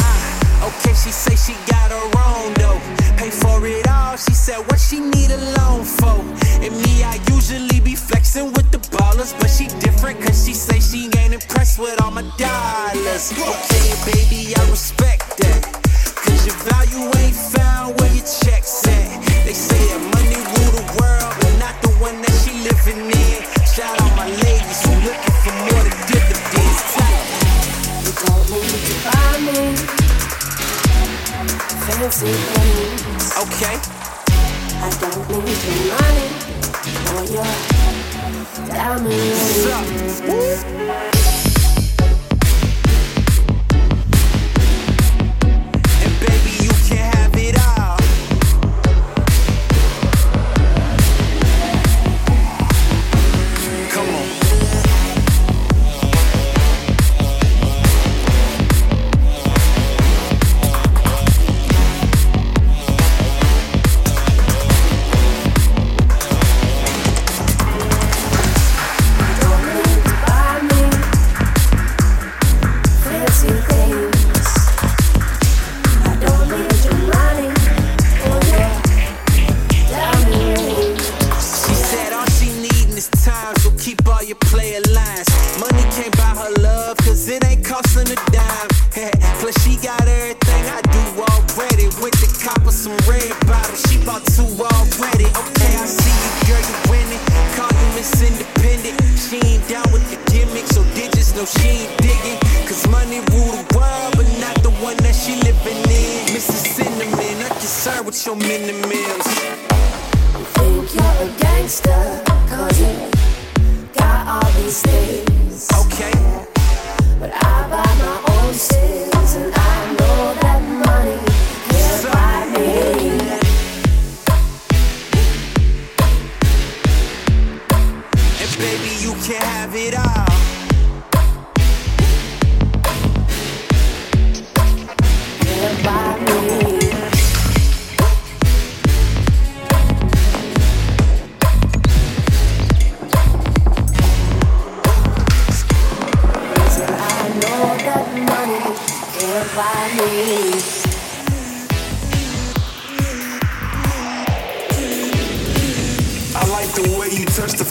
Ah, okay, she say she got her own though. Pay for it all, she said what she need a loan for. And me, I usually be flexing with the ballers, but she different cause she say she ain't impressed with all my dollars. Okay, baby, I respect that. Cause your value ain't found things. Okay. I don't need your money or your diamond What's up? Plus, she got everything I do already. With the copper, some red bottles, she bought two already. Okay, I see you, girl, you winning. Call you Miss Independent. She ain't down with the gimmick, so digits know she ain't digging. Cause money rule the world, but not the one that she living in. Mrs. Cinnamon, i not concerned with your minimums. Think you're a gangster, cause you got all these things. Baby, you can have it all. I like the way you touch the.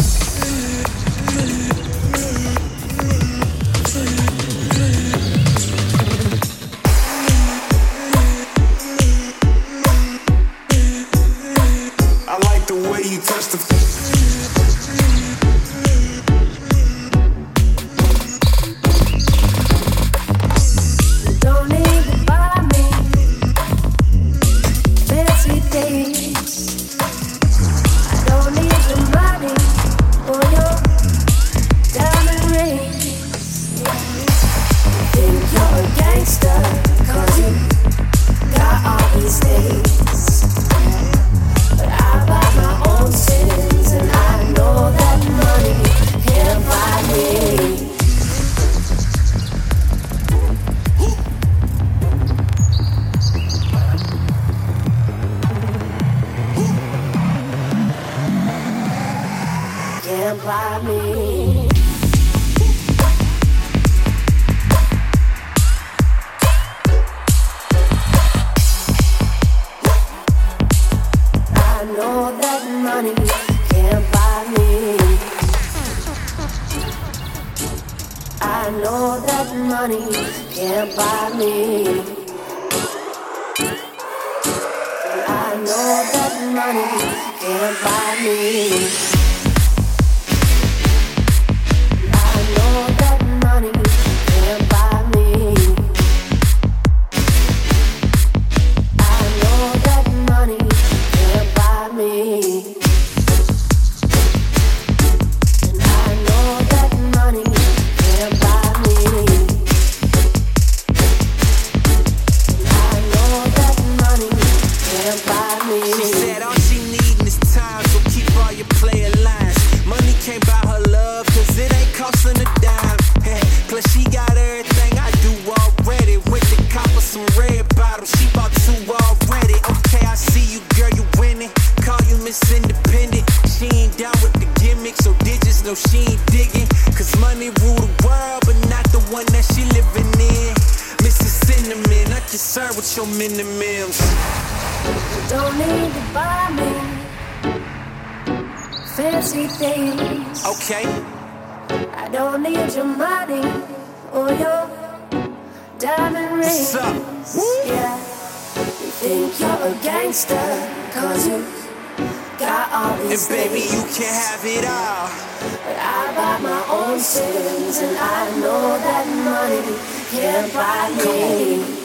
I know that money can't buy me. I know that money can't buy me. Concerned with your minimums. Don't need to buy me fancy things. Okay. I don't need your money or your diamond rings. What's up? Yeah. You think you're a gangster, cause you got all And baby, things. you can have it all. But I buy my own sins, and I know that money can't buy me.